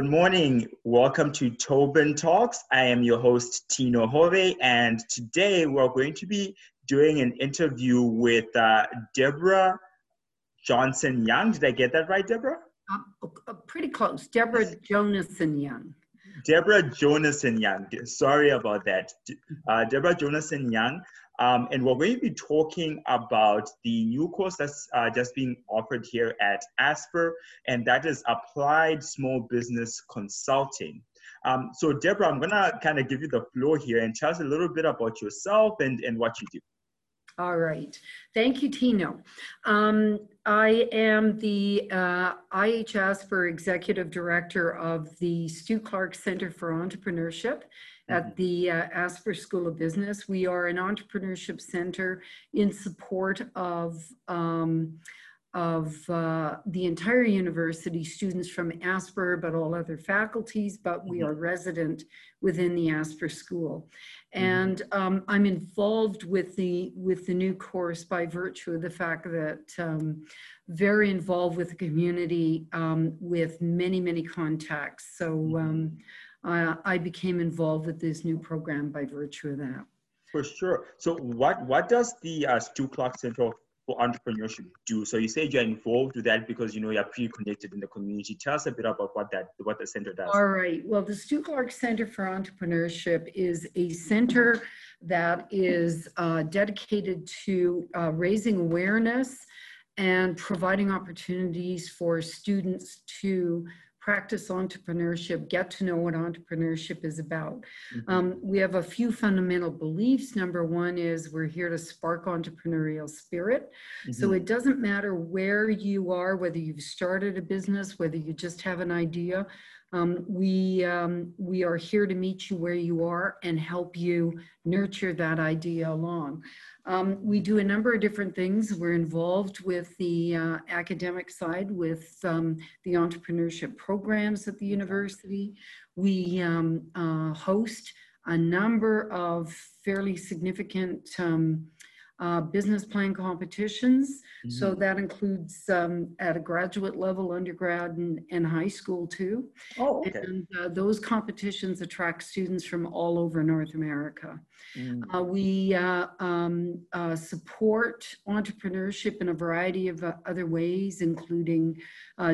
Good morning. Welcome to Tobin Talks. I am your host, Tino Hove, and today we're going to be doing an interview with uh, Deborah Johnson Young. Did I get that right, Deborah? Uh, uh, pretty close. Deborah Jonason Young. Deborah Jonason Young. Sorry about that. Uh, Deborah Jonason Young. Um, and we're going to be talking about the new course that's uh, just being offered here at Asper, and that is Applied Small Business Consulting. Um, so, Deborah, I'm going to kind of give you the floor here and tell us a little bit about yourself and, and what you do. All right. Thank you, Tino. Um, I am the uh, IH Asper Executive Director of the Stu Clark Center for Entrepreneurship at mm-hmm. the uh, Asper School of Business. We are an entrepreneurship center in support of um, of uh, the entire university, students from Asper, but all other faculties, but we mm-hmm. are resident within the Asper School. Mm-hmm. And um, I'm involved with the, with the new course by virtue of the fact that um, very involved with the community um, with many, many contacts. So um, uh, I became involved with this new program by virtue of that. For sure. So what, what does the uh, Stu Clark Center for Entrepreneurship do? So you say you're involved with that because you know you're pretty connected in the community. Tell us a bit about what that what the center does. All right. Well, the Stu Clark Center for Entrepreneurship is a center that is uh, dedicated to uh, raising awareness and providing opportunities for students to practice entrepreneurship, get to know what entrepreneurship is about. Mm-hmm. Um, we have a few fundamental beliefs. Number one is we're here to spark entrepreneurial spirit. Mm-hmm. So it doesn't matter where you are, whether you've started a business, whether you just have an idea. Um, we, um, we are here to meet you where you are and help you nurture that idea along. Um, we do a number of different things. We're involved with the uh, academic side with um, the entrepreneurship programs at the university. We um, uh, host a number of fairly significant um, uh, business plan competitions. Mm-hmm. So that includes um, at a graduate level, undergrad and, and high school too. Oh, okay. And uh, those competitions attract students from all over North America. Mm. Uh, we uh, um, uh, support entrepreneurship in a variety of uh, other ways, including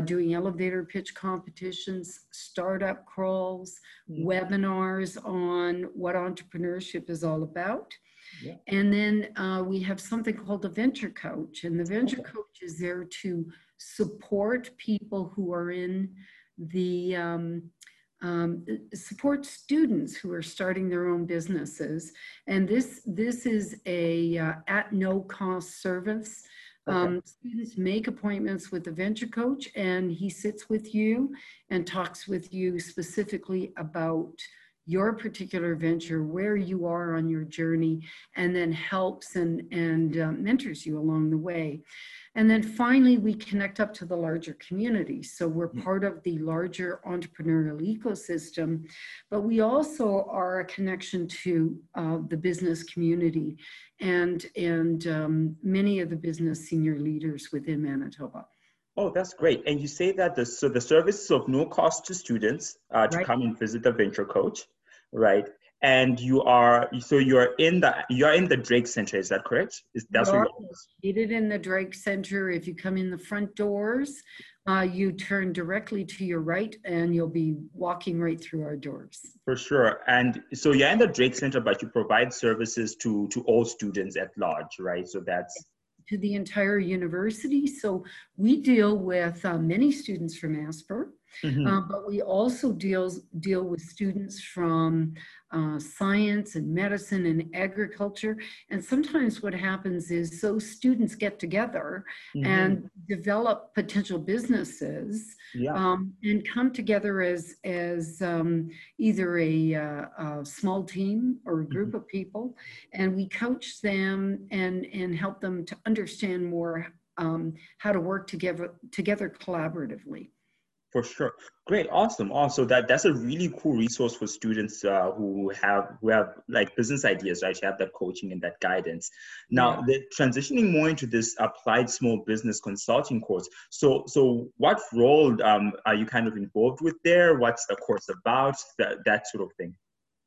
doing elevator pitch competitions, startup crawls, mm. webinars on what entrepreneurship is all about. And then uh, we have something called a venture coach, and the venture okay. coach is there to support people who are in the um, um, support students who are starting their own businesses. And this this is a uh, at no cost service. Okay. Um, students make appointments with the venture coach, and he sits with you and talks with you specifically about your particular venture, where you are on your journey, and then helps and, and uh, mentors you along the way. And then finally, we connect up to the larger community. So we're hmm. part of the larger entrepreneurial ecosystem, but we also are a connection to uh, the business community and, and um, many of the business senior leaders within Manitoba. Oh, that's great. And you say that the, so the service is of no cost to students uh, to right. come and visit the venture coach right? And you are so you're in the you're in the Drake Center. Is that correct? Is that's you're located in the Drake Center. If you come in the front doors, uh, you turn directly to your right, and you'll be walking right through our doors. For sure. And so you're in the Drake Center, but you provide services to to all students at large, right? So that's to the entire university. So we deal with uh, many students from Asper. Mm-hmm. Uh, but we also deals, deal with students from uh, science and medicine and agriculture. And sometimes what happens is those students get together mm-hmm. and develop potential businesses yeah. um, and come together as, as um, either a, uh, a, small team or a group mm-hmm. of people. And we coach them and, and help them to understand more um, how to work together, together collaboratively. For sure. Great. Awesome. Also, that that's a really cool resource for students uh, who have who have like business ideas, right? You have that coaching and that guidance. Now, yeah. transitioning more into this applied small business consulting course. So, so what role um, are you kind of involved with there? What's the course about? That that sort of thing.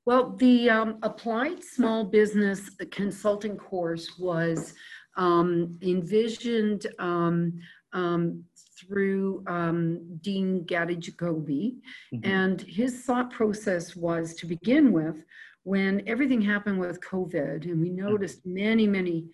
Well, the um, applied small business consulting course was um, envisioned um, um, through um, Dean Gady Jacoby. Mm-hmm. And his thought process was to begin with, when everything happened with COVID, and we mm-hmm. noticed many, many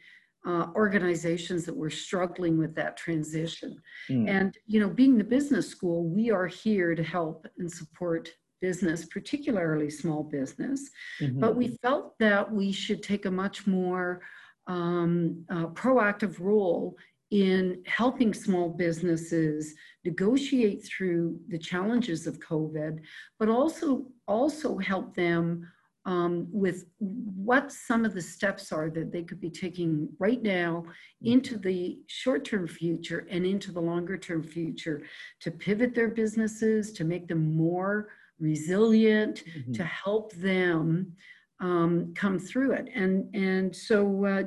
uh, organizations that were struggling with that transition. Mm. And, you know, being the business school, we are here to help and support business, particularly small business. Mm-hmm. But we felt that we should take a much more um, uh, proactive role in helping small businesses negotiate through the challenges of COVID, but also also help them um, with what some of the steps are that they could be taking right now mm-hmm. into the short-term future and into the longer-term future to pivot their businesses, to make them more resilient, mm-hmm. to help them um, come through it. And and so uh,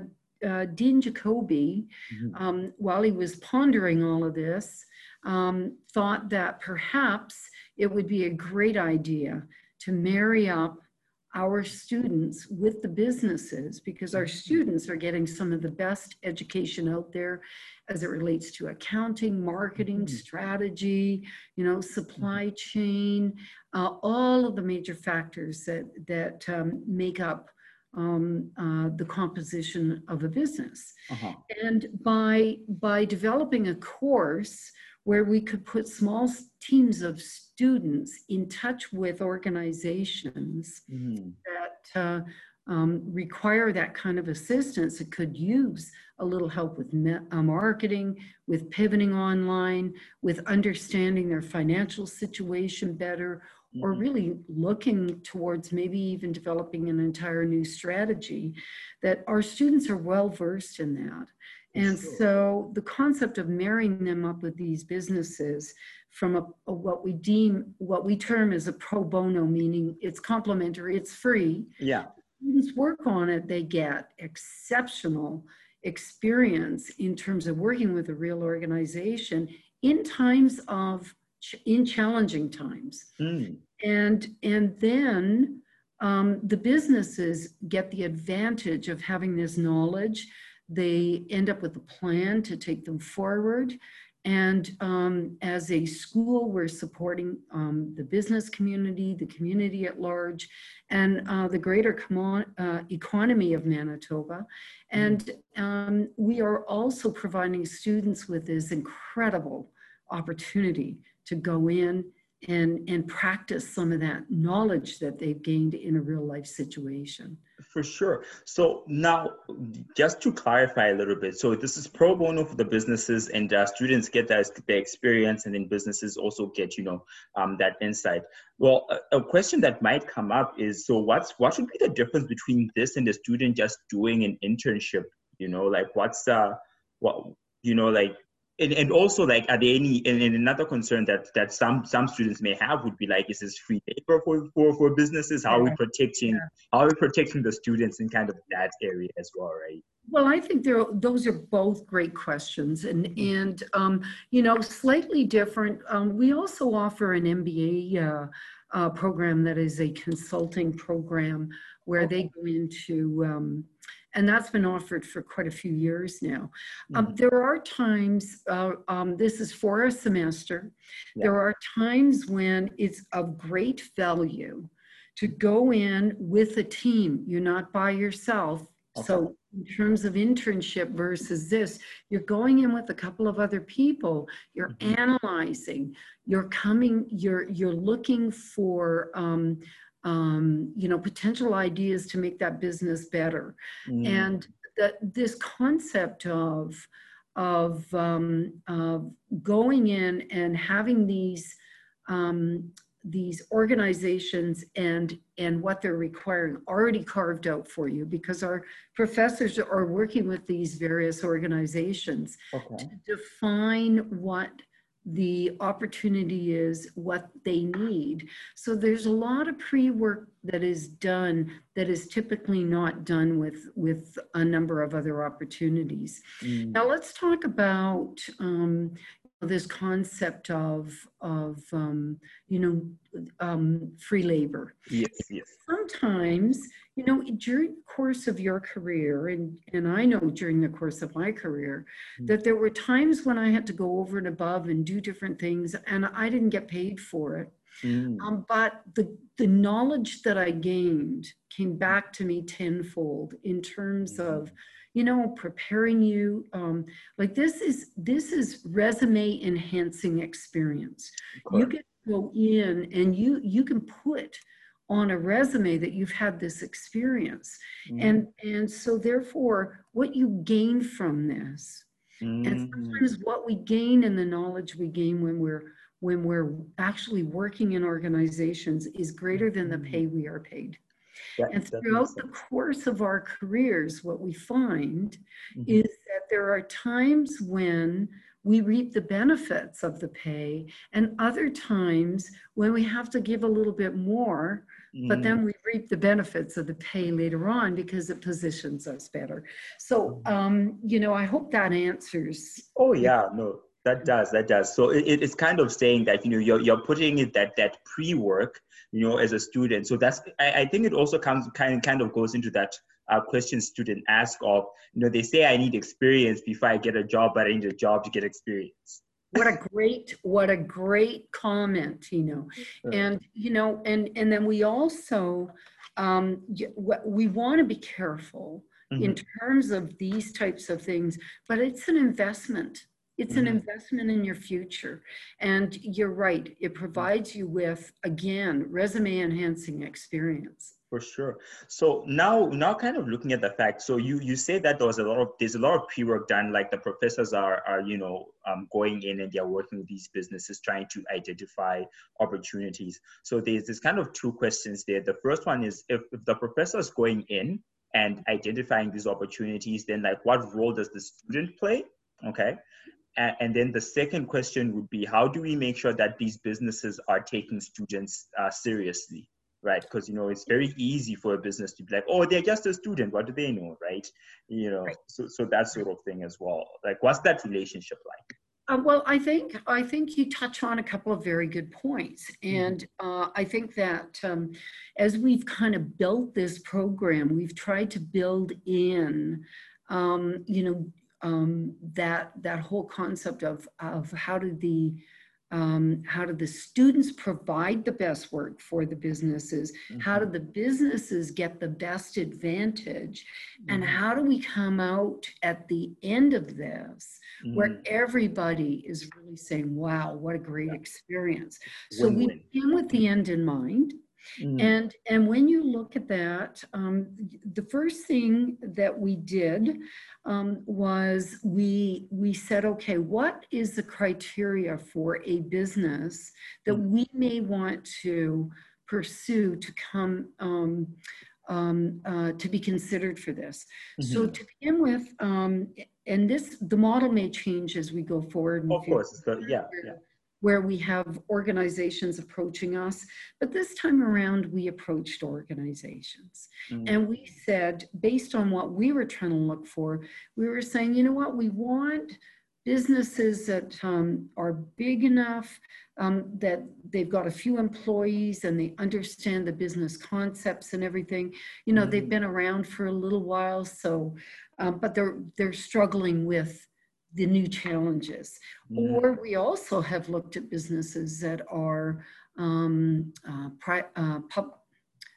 uh, Dean Jacoby, mm-hmm. um, while he was pondering all of this, um, thought that perhaps it would be a great idea to marry up our students with the businesses because our mm-hmm. students are getting some of the best education out there as it relates to accounting, marketing, mm-hmm. strategy, you know, supply mm-hmm. chain, uh, all of the major factors that that um, make up um, uh, the composition of a business. Uh-huh. And by, by developing a course where we could put small teams of students in touch with organizations mm-hmm. that uh, um, require that kind of assistance, it could use a little help with me- uh, marketing, with pivoting online, with understanding their financial situation better, or mm-hmm. really looking towards maybe even developing an entire new strategy, that our students are well versed in that. And sure. so the concept of marrying them up with these businesses from a, a, what we deem, what we term as a pro bono, meaning it's complimentary, it's free. Yeah. Students work on it, they get exceptional experience in terms of working with a real organization in times of in challenging times. Mm. And, and then um, the businesses get the advantage of having this knowledge. They end up with a plan to take them forward. And um, as a school, we're supporting um, the business community, the community at large, and uh, the greater com- uh, economy of Manitoba. And um, we are also providing students with this incredible opportunity to go in and and practice some of that knowledge that they've gained in a real life situation. For sure. So now just to clarify a little bit so this is pro bono for the businesses and uh, students get that the experience and then businesses also get you know um, that insight. Well a, a, question that might come up is so what's what should be the difference between this and the student just doing an internship? You know like what's uh what you know like and, and also like are there any and, and, another concern that that some some students may have would be like is this free labor for for, for businesses how are we protecting yeah. how are we protecting the students in kind of that area as well right well i think there those are both great questions and mm-hmm. and um, you know slightly different um, we also offer an mba uh, uh, program that is a consulting program where okay. they go into um, and that's been offered for quite a few years now. Um, mm-hmm. there are times, uh, um, this is for a semester, yeah. there are times when it's of great value to go in with a team. You're not by yourself. Okay. So, in terms of internship versus this, you're going in with a couple of other people. You're mm-hmm. analyzing. You're coming. You're you're looking for um, um, you know, potential ideas to make that business better. Mm. And that this concept of of, um, of going in and having these um, these organizations and and what they're requiring already carved out for you because our professors are working with these various organizations okay. to define what the opportunity is what they need. So there's a lot of pre-work that is done that is typically not done with, with a number of other opportunities. Mm. Now let's talk about um, this concept of, of um, you know, um, free labor. Yes, yes. Sometimes you know, during the course of your career, and, and I know during the course of my career, mm. that there were times when I had to go over and above and do different things, and I didn't get paid for it. Mm. Um, but the, the knowledge that I gained came back to me tenfold in terms mm. of, you know, preparing you. Um, like this is this is resume enhancing experience. You can go in and you you can put on a resume that you've had this experience mm. and and so therefore what you gain from this mm. and sometimes what we gain and the knowledge we gain when we're when we're actually working in organizations is greater than the mm-hmm. pay we are paid and throughout the course of our careers what we find mm-hmm. is that there are times when we reap the benefits of the pay and other times when we have to give a little bit more but then mm. we reap the benefits of the pay later on because it positions us better. So, mm. um, you know, I hope that answers. Oh yeah, no, that does, that does. So it, it's kind of saying that you know you're you're putting it that that pre work, you know, as a student. So that's I, I think it also comes kind kind of goes into that uh, question student ask of you know they say I need experience before I get a job, but I need a job to get experience what a great what a great comment you know and you know and and then we also um we want to be careful mm-hmm. in terms of these types of things but it's an investment it's mm-hmm. an investment in your future and you're right it provides you with again resume enhancing experience for sure. So now, now kind of looking at the fact. So you you say that there was a lot of there's a lot of pre-work done. Like the professors are are you know um, going in and they're working with these businesses trying to identify opportunities. So there's this kind of two questions there. The first one is if, if the professor is going in and identifying these opportunities, then like what role does the student play? Okay. And, and then the second question would be how do we make sure that these businesses are taking students uh, seriously? right? Because you know it's very easy for a business to be like, oh, they're just a student. What do they know, right? You know, right. so so that sort of thing as well. Like, what's that relationship like? Uh, well, I think I think you touch on a couple of very good points, mm-hmm. and uh, I think that um, as we've kind of built this program, we've tried to build in, um, you know, um, that that whole concept of of how do the um, how do the students provide the best work for the businesses mm-hmm. how do mm-hmm. the businesses get the best advantage mm-hmm. and how do we come out at the end of this mm-hmm. where everybody is really saying wow what a great experience so Win-win. we begin with the end in mind Mm. And and when you look at that, um, the first thing that we did um, was we we said, okay, what is the criteria for a business that mm. we may want to pursue to come um, um, uh, to be considered for this. Mm-hmm. So to begin with, um, and this the model may change as we go forward. Of course, so, yeah, yeah where we have organizations approaching us. But this time around, we approached organizations. Mm-hmm. And we said, based on what we were trying to look for, we were saying, you know what, we want businesses that um, are big enough um, that they've got a few employees and they understand the business concepts and everything. You know, mm-hmm. they've been around for a little while, so, um, but they're they're struggling with the new challenges. Mm-hmm. Or we also have looked at businesses that are um, uh, pri- uh, pub,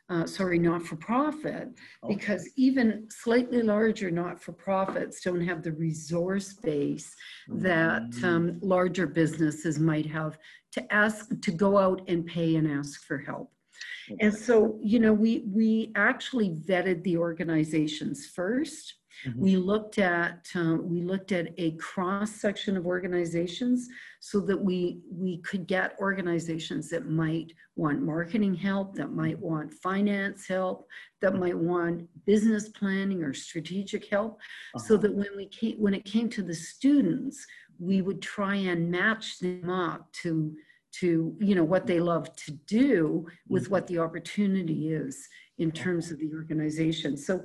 uh, sorry, not for profit, okay. because even slightly larger not for profits don't have the resource base that mm-hmm. um, larger businesses might have to ask to go out and pay and ask for help. Okay. And so, you know, we we actually vetted the organizations first Mm-hmm. We looked at um, we looked at a cross section of organizations so that we we could get organizations that might want marketing help, that might mm-hmm. want finance help, that might want business planning or strategic help, uh-huh. so that when we came when it came to the students, we would try and match them up to to you know what they love to do with what the opportunity is in terms of the organization so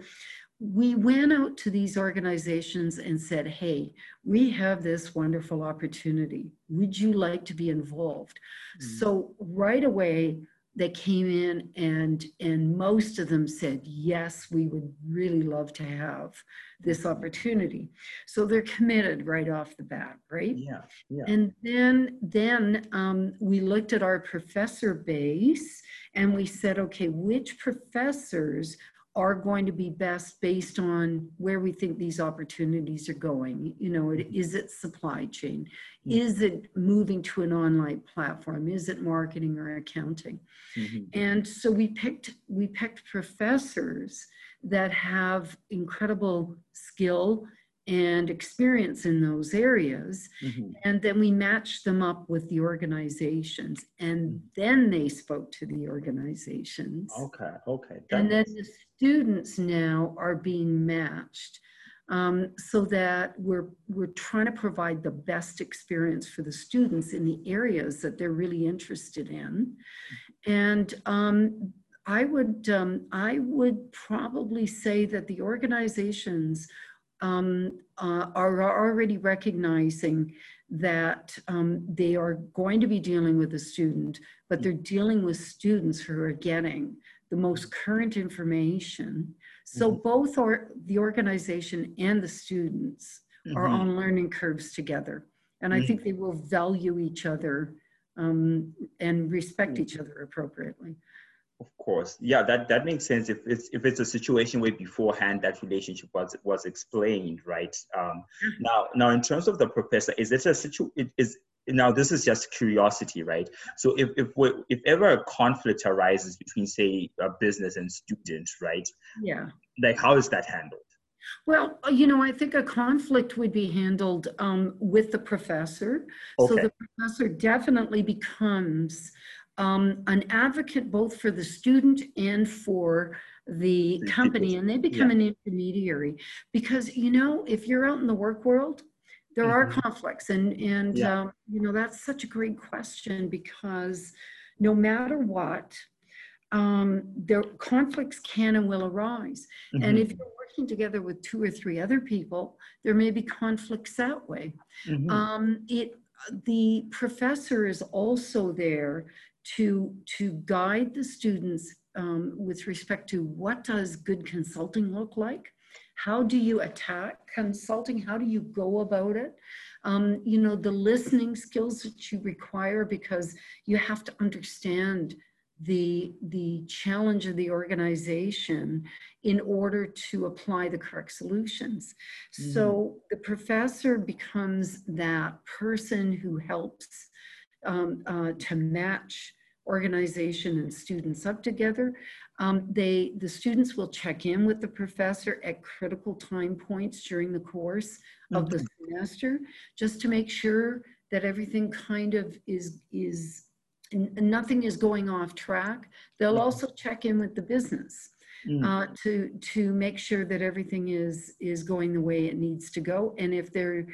we went out to these organizations and said hey we have this wonderful opportunity. Would you like to be involved? Mm-hmm. so right away they came in and and most of them said yes we would really love to have this opportunity. So they're committed right off the bat right? Yeah, yeah. and then then um, we looked at our professor base and we said okay which professors are going to be best based on where we think these opportunities are going. You know, it, is it supply chain? Mm-hmm. Is it moving to an online platform? Is it marketing or accounting? Mm-hmm. And so we picked we picked professors that have incredible skill and experience in those areas. Mm-hmm. And then we matched them up with the organizations, and mm-hmm. then they spoke to the organizations. Okay, okay. That and then the students now are being matched. Um, so that we're we're trying to provide the best experience for the students in the areas that they're really interested in, and um, I would um, I would probably say that the organizations um, uh, are already recognizing that um, they are going to be dealing with a student, but they're dealing with students who are getting the most current information. So mm-hmm. both are, the organization and the students mm-hmm. are on learning curves together. And I mm-hmm. think they will value each other um, and respect mm. each other appropriately. Of course, yeah, that that makes sense. If it's if it's a situation where beforehand that relationship was was explained, right? Um, mm-hmm. now, now in terms of the professor, is it a situ? Is now this is just curiosity, right? So if if we, if ever a conflict arises between, say, a business and student, right? Yeah. Like, how is that handled? Well, you know, I think a conflict would be handled um, with the professor. Okay. So the professor definitely becomes um, an advocate both for the student and for the company, and they become yeah. an intermediary. Because, you know, if you're out in the work world, there mm-hmm. are conflicts. And, and yeah. um, you know, that's such a great question because no matter what, um, there conflicts can and will arise. Mm-hmm. And if you're working together with two or three other people, there may be conflicts that way. Mm-hmm. Um, it the professor is also there to, to guide the students um, with respect to what does good consulting look like? How do you attack consulting? How do you go about it? Um, you know, the listening skills that you require because you have to understand the the challenge of the organization in order to apply the correct solutions mm-hmm. so the professor becomes that person who helps um, uh, to match organization and students up together. Um, they, the students will check in with the professor at critical time points during the course of the mm-hmm. semester, just to make sure that everything kind of is, is nothing is going off track. They'll also check in with the business. Mm. Uh, to to make sure that everything is is going the way it needs to go, and if there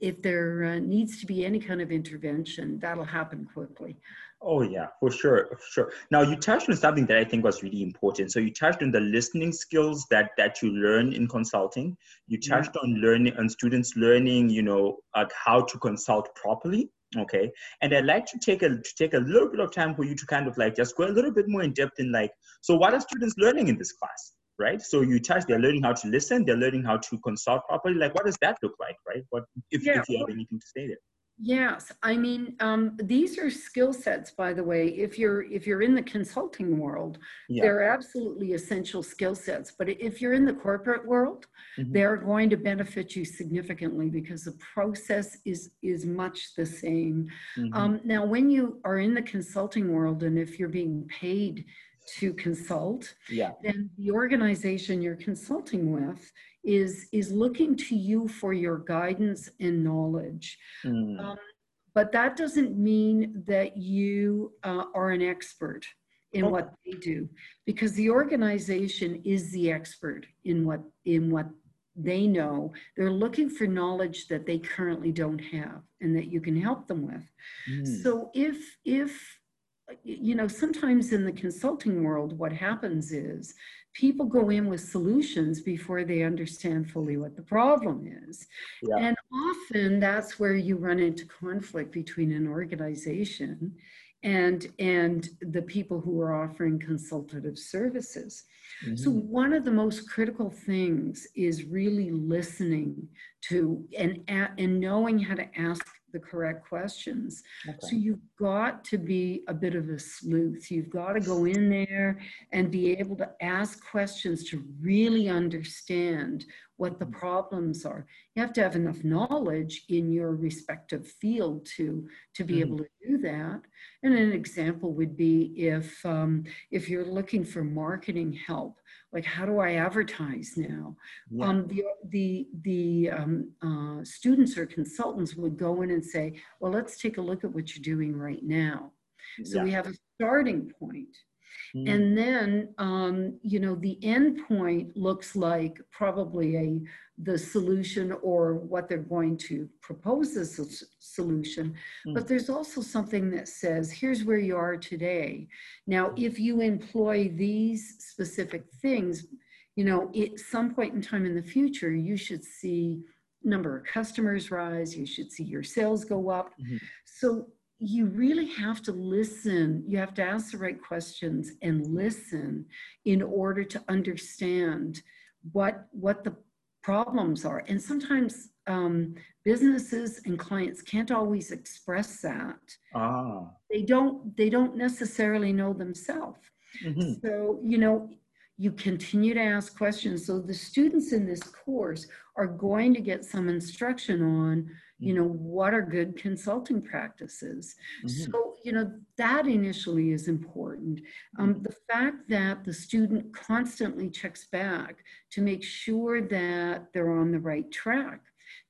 if there uh, needs to be any kind of intervention, that'll happen quickly. Oh yeah, for sure, for sure. Now you touched on something that I think was really important. So you touched on the listening skills that that you learn in consulting. You mm-hmm. touched on learning on students learning, you know, like how to consult properly. Okay, and I'd like to take a to take a little bit of time for you to kind of like just go a little bit more in depth in like, so what are students learning in this class? Right. So you touch, they're learning how to listen, they're learning how to consult properly. Like, what does that look like, right? What if, yeah. if you have anything to say there? Yes, I mean um, these are skill sets. By the way, if you're if you're in the consulting world, yeah. they're absolutely essential skill sets. But if you're in the corporate world, mm-hmm. they're going to benefit you significantly because the process is is much the same. Mm-hmm. Um, now, when you are in the consulting world, and if you're being paid to consult, yeah. then the organization you're consulting with is is looking to you for your guidance and knowledge. Mm. Um, but that doesn't mean that you uh, are an expert in okay. what they do, because the organization is the expert in what in what they know. They're looking for knowledge that they currently don't have and that you can help them with. Mm. So if if you know, sometimes in the consulting world, what happens is people go in with solutions before they understand fully what the problem is. Yeah. And often that's where you run into conflict between an organization and and the people who are offering consultative services. Mm-hmm. So one of the most critical things is really listening to and and knowing how to ask the correct questions. Okay. So you've got to be a bit of a sleuth. You've got to go in there and be able to ask questions to really understand what the mm-hmm. problems are. You have to have enough knowledge in your respective field to, to be mm. able to do that. And an example would be if, um, if you're looking for marketing help, like how do I advertise now? Yeah. Um, the the, the um, uh, students or consultants would go in and say, well, let's take a look at what you're doing right now. So yeah. we have a starting point. Mm. And then, um, you know, the end point looks like probably a the solution or what they're going to propose as a solution. Mm. But there's also something that says, here's where you are today. Now, if you employ these specific things, you know, at some point in time in the future, you should see number of customers rise, you should see your sales go up. Mm-hmm. So you really have to listen. You have to ask the right questions and listen in order to understand what what the problems are. And sometimes um, businesses and clients can't always express that. Ah. They don't. They don't necessarily know themselves. Mm-hmm. So you know, you continue to ask questions. So the students in this course are going to get some instruction on you know what are good consulting practices mm-hmm. so you know that initially is important um, mm-hmm. the fact that the student constantly checks back to make sure that they're on the right track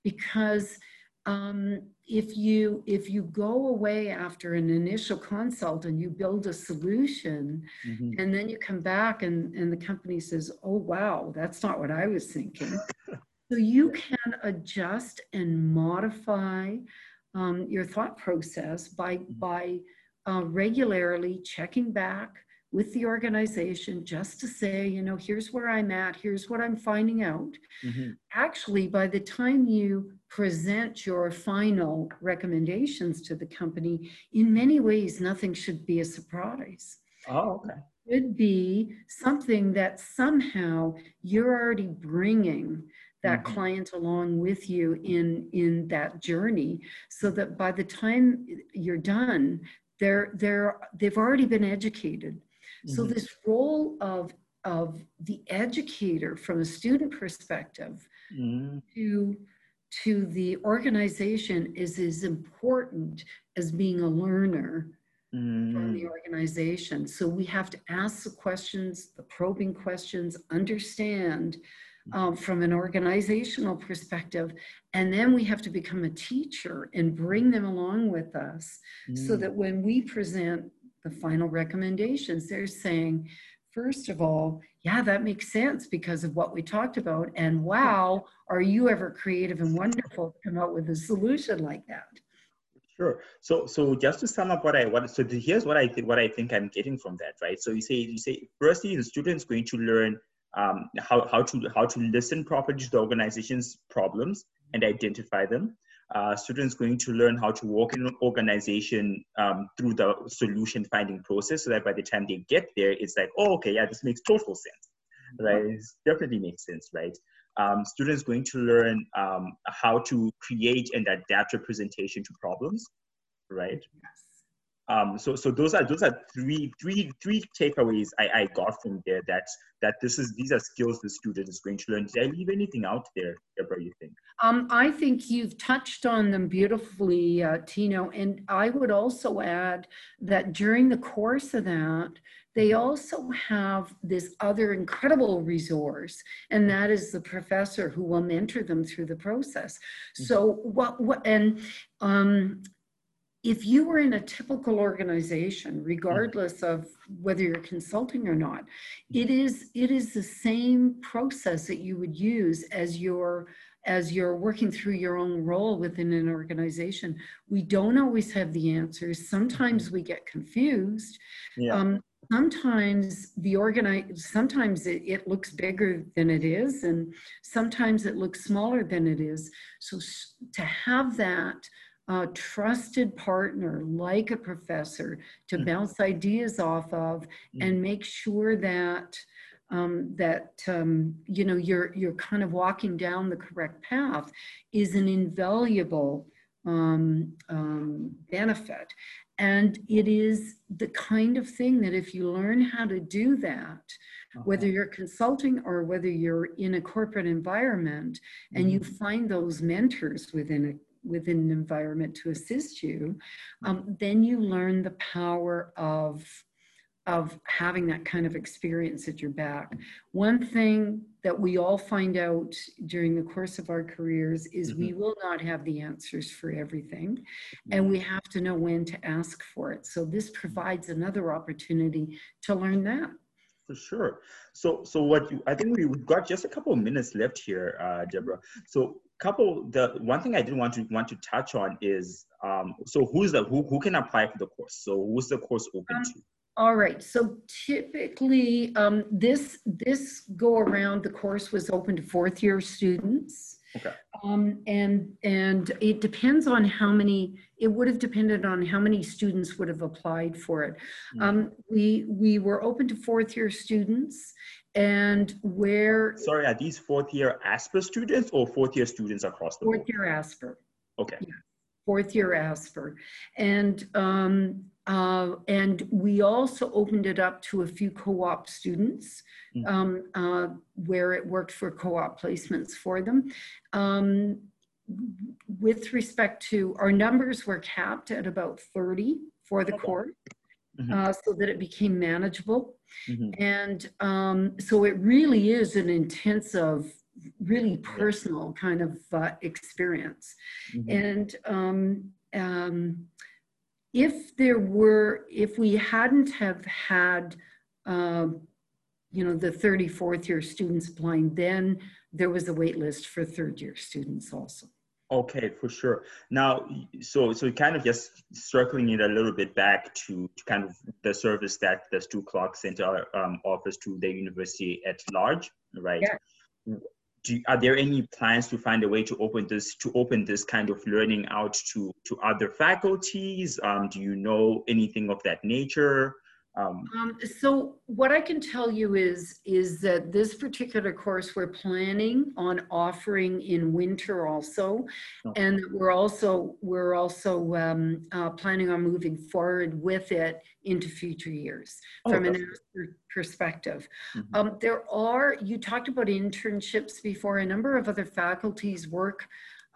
because um, if you if you go away after an initial consult and you build a solution mm-hmm. and then you come back and, and the company says oh wow that's not what i was thinking So you can adjust and modify um, your thought process by, mm-hmm. by uh, regularly checking back with the organization just to say, you know, here's where I'm at, here's what I'm finding out. Mm-hmm. Actually, by the time you present your final recommendations to the company, in many ways, nothing should be a surprise. Oh, okay. It should be something that somehow you're already bringing that mm-hmm. client along with you in in that journey so that by the time you're done they're they're they've already been educated mm-hmm. so this role of of the educator from a student perspective mm-hmm. to to the organization is as important as being a learner from the organization. So we have to ask the questions, the probing questions, understand um, from an organizational perspective. And then we have to become a teacher and bring them along with us mm. so that when we present the final recommendations, they're saying, first of all, yeah, that makes sense because of what we talked about. And wow, are you ever creative and wonderful to come up with a solution like that? Sure. So, so just to sum up what I what so here's what I think what I think I'm getting from that, right? So you say you say firstly the student's going to learn um, how, how, to, how to listen properly to the organization's problems and identify them. Uh, students going to learn how to work in an organization um, through the solution finding process so that by the time they get there, it's like, oh, okay, yeah, this makes total sense, right? It definitely makes sense, right? Um, students going to learn um, how to create and adapt representation to problems, right? Yes. Um, so, so those are those are three three three takeaways I, I got from there. That that this is these are skills the student is going to learn. Did I leave anything out there, Deborah? You think? Um, I think you've touched on them beautifully, uh, Tino. And I would also add that during the course of that, they mm-hmm. also have this other incredible resource, and that is the professor who will mentor them through the process. Mm-hmm. So what what and um, if you were in a typical organization, mm-hmm. regardless of whether you're consulting or not, mm-hmm. it is it is the same process that you would use as your as you're working through your own role within an organization. We don't always have the answers. Sometimes mm-hmm. we get confused. Yeah. Um, sometimes the organize sometimes it, it, looks bigger than it is and sometimes it looks smaller than it is so to have that a trusted partner like a professor to mm. bounce ideas off of mm. and make sure that um, that um, you know you're you're kind of walking down the correct path is an invaluable um, um benefit and it is the kind of thing that if you learn how to do that whether you're consulting or whether you're in a corporate environment and you mm-hmm. find those mentors within within an environment to assist you, um, then you learn the power of of having that kind of experience at your back. One thing that we all find out during the course of our careers is mm-hmm. we will not have the answers for everything, and we have to know when to ask for it. So this provides another opportunity to learn that. For sure. So, so what you, I think we, we've got just a couple of minutes left here, uh, Deborah. So, couple the one thing i did want to want to touch on is um, so who's the who, who can apply for the course? So who's the course open um, to? all right. So typically um, this this go around the course was open to fourth year students. Okay. Um, and and it depends on how many it would have depended on how many students would have applied for it. Mm-hmm. we we were open to fourth year students and where sorry are these fourth year asper students or fourth year students across the fourth board? year asper okay yeah. fourth year asper and um, uh, and we also opened it up to a few co-op students mm-hmm. um, uh, where it worked for co-op placements for them um, with respect to our numbers were capped at about 30 for the okay. course mm-hmm. uh, so that it became manageable. Mm-hmm. And um, so it really is an intensive, really personal kind of uh, experience. Mm-hmm. And um, um, if there were, if we hadn't have had, uh, you know, the 34th year students applying, then there was a wait list for third year students also. Okay, for sure. Now, so so kind of just circling it a little bit back to, to kind of the service that the Stu Clark Center um, offers to the university at large, right? Yeah. Do, are there any plans to find a way to open this to open this kind of learning out to to other faculties? Um, do you know anything of that nature? Um, um, so what I can tell you is is that this particular course we're planning on offering in winter also, oh. and we're also we're also um, uh, planning on moving forward with it into future years oh, from an perspective. Mm-hmm. Um, there are you talked about internships before. A number of other faculties work.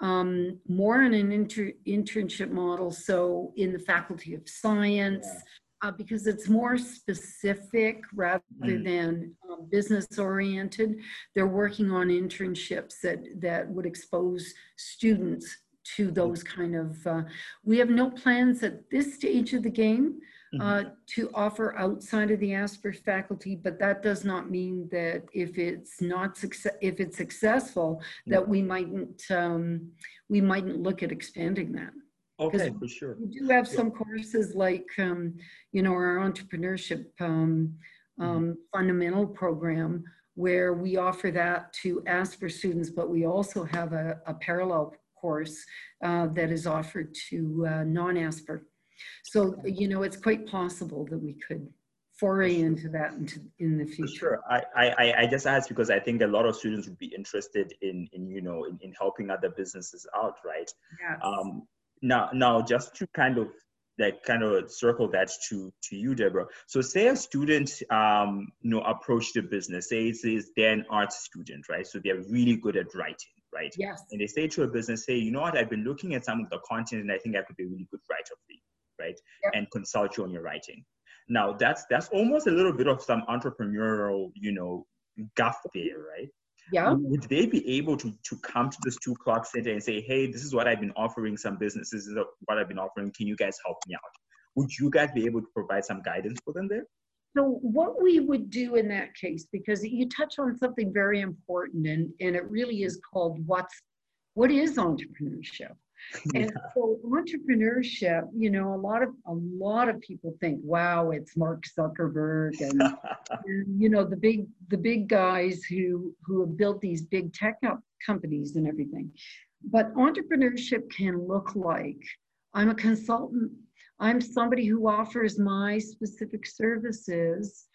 Um, more in an inter- internship model. So, in the Faculty of Science, yeah uh, because it's more specific rather mm. than um, business oriented. They're working on internships that, that would expose students to those kind of, uh, we have no plans at this stage of the game uh, mm-hmm. to offer outside of the Asper faculty, but that does not mean that if it's not success, if it's successful, that we mightn't, um, we mightn't look at expanding that. Okay, for sure. We do have some courses like, um, you know, our entrepreneurship um, mm-hmm. um, fundamental program where we offer that to Asper students, but we also have a, a parallel course uh, that is offered to uh, non-Asper. So, you know, it's quite possible that we could foray into that into, in the future. For sure. I, I, I just asked because I think a lot of students would be interested in, in you know, in, in helping other businesses out, right? Yes. Um, now now just to kind of like kind of circle that to to you deborah. So say a student um you know approach the business. Say it's, it's they're an art student right? So they're really good at writing right? Yes. And they say to a business say you know what? I've been looking at some of the content and i think i could be a really good writer for you right? Yep. and consult you on your writing. Now that's that's almost a little bit of some entrepreneurial you know guff there right Yeah. Um, would they be able to, to come to this Stu Clark center and say, hey, this is what I've been offering some businesses, this is what I've been offering. Can you guys help me out? Would you guys be able to provide some guidance for them there? So what we would do in that case, because you touch on something very important and, and it really is called what's what is entrepreneurship? And so entrepreneurship, you know, a lot of a lot of people think, wow, it's Mark Zuckerberg and, and you know the big the big guys who who have built these big tech companies and everything. But entrepreneurship can look like I'm a consultant I'm somebody who offers my specific services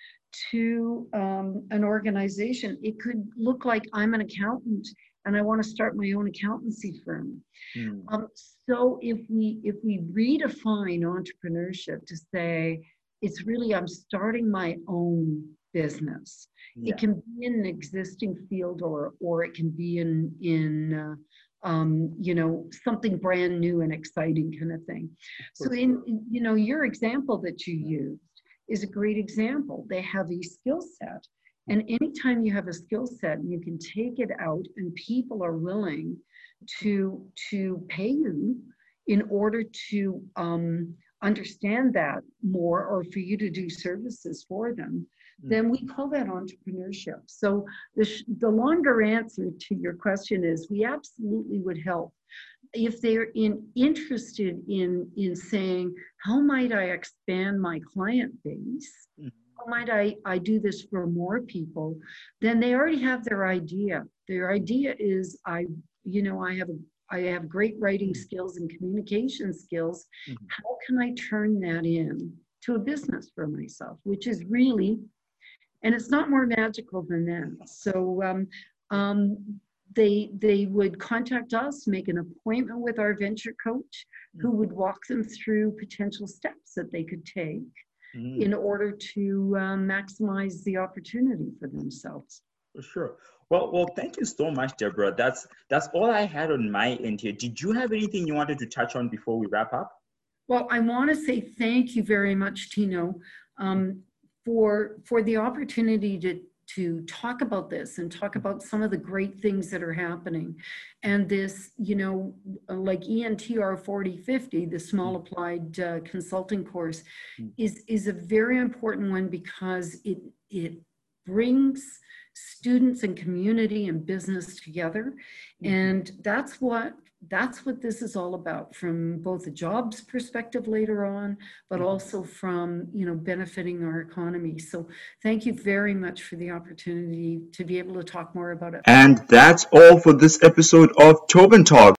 to um, an organization. It could look like I'm an accountant and I want to start my own accountancy firm. Mm. Um, so if we if we redefine entrepreneurship to say it's really I'm starting my own business. Yeah. It can be in an existing field or or it can be in in uh, um, you know, something brand new and exciting kind of thing. So in, you know, your example that you used is a great example. They have a skill set. And anytime you have a skill set and you can take it out and people are willing to, to pay you in order to um, understand that more or for you to do services for them, Mm. then we call that entrepreneurship. So the, sh- the longer answer to your question is we absolutely would help if they're in, interested in, in saying, how might I expand my client base? Mm. Might I, I do this for more people? Then they already have their idea. Their idea is I, you know, I have a I have great writing mm. skills and communication skills. Mm-hmm. How can I turn that in to a business for myself? Which is really and it's not more magical than that. So um, um, they they would contact us, make an appointment with our venture coach, who would walk them through potential steps that they could take mm. in order to um, maximize the opportunity for themselves. For sure. Well, well, thank you so much, Deborah. That's that's all I had on my end here. Did you have anything you wanted to touch on before we wrap up? Well, I want to say thank you very much, Tino. Um, for for the opportunity to to talk about this and talk about some of the great things that are happening and this you know like entr 4050 the small mm. applied uh, consulting course mm. is is a very important one because it it brings students and community and business together mm-hmm. and that's what that's what this is all about from both a jobs perspective later on but mm-hmm. also from you know benefiting our economy. So thank you very much for the opportunity to be able to talk more about it. And that's all for this episode of tobin talk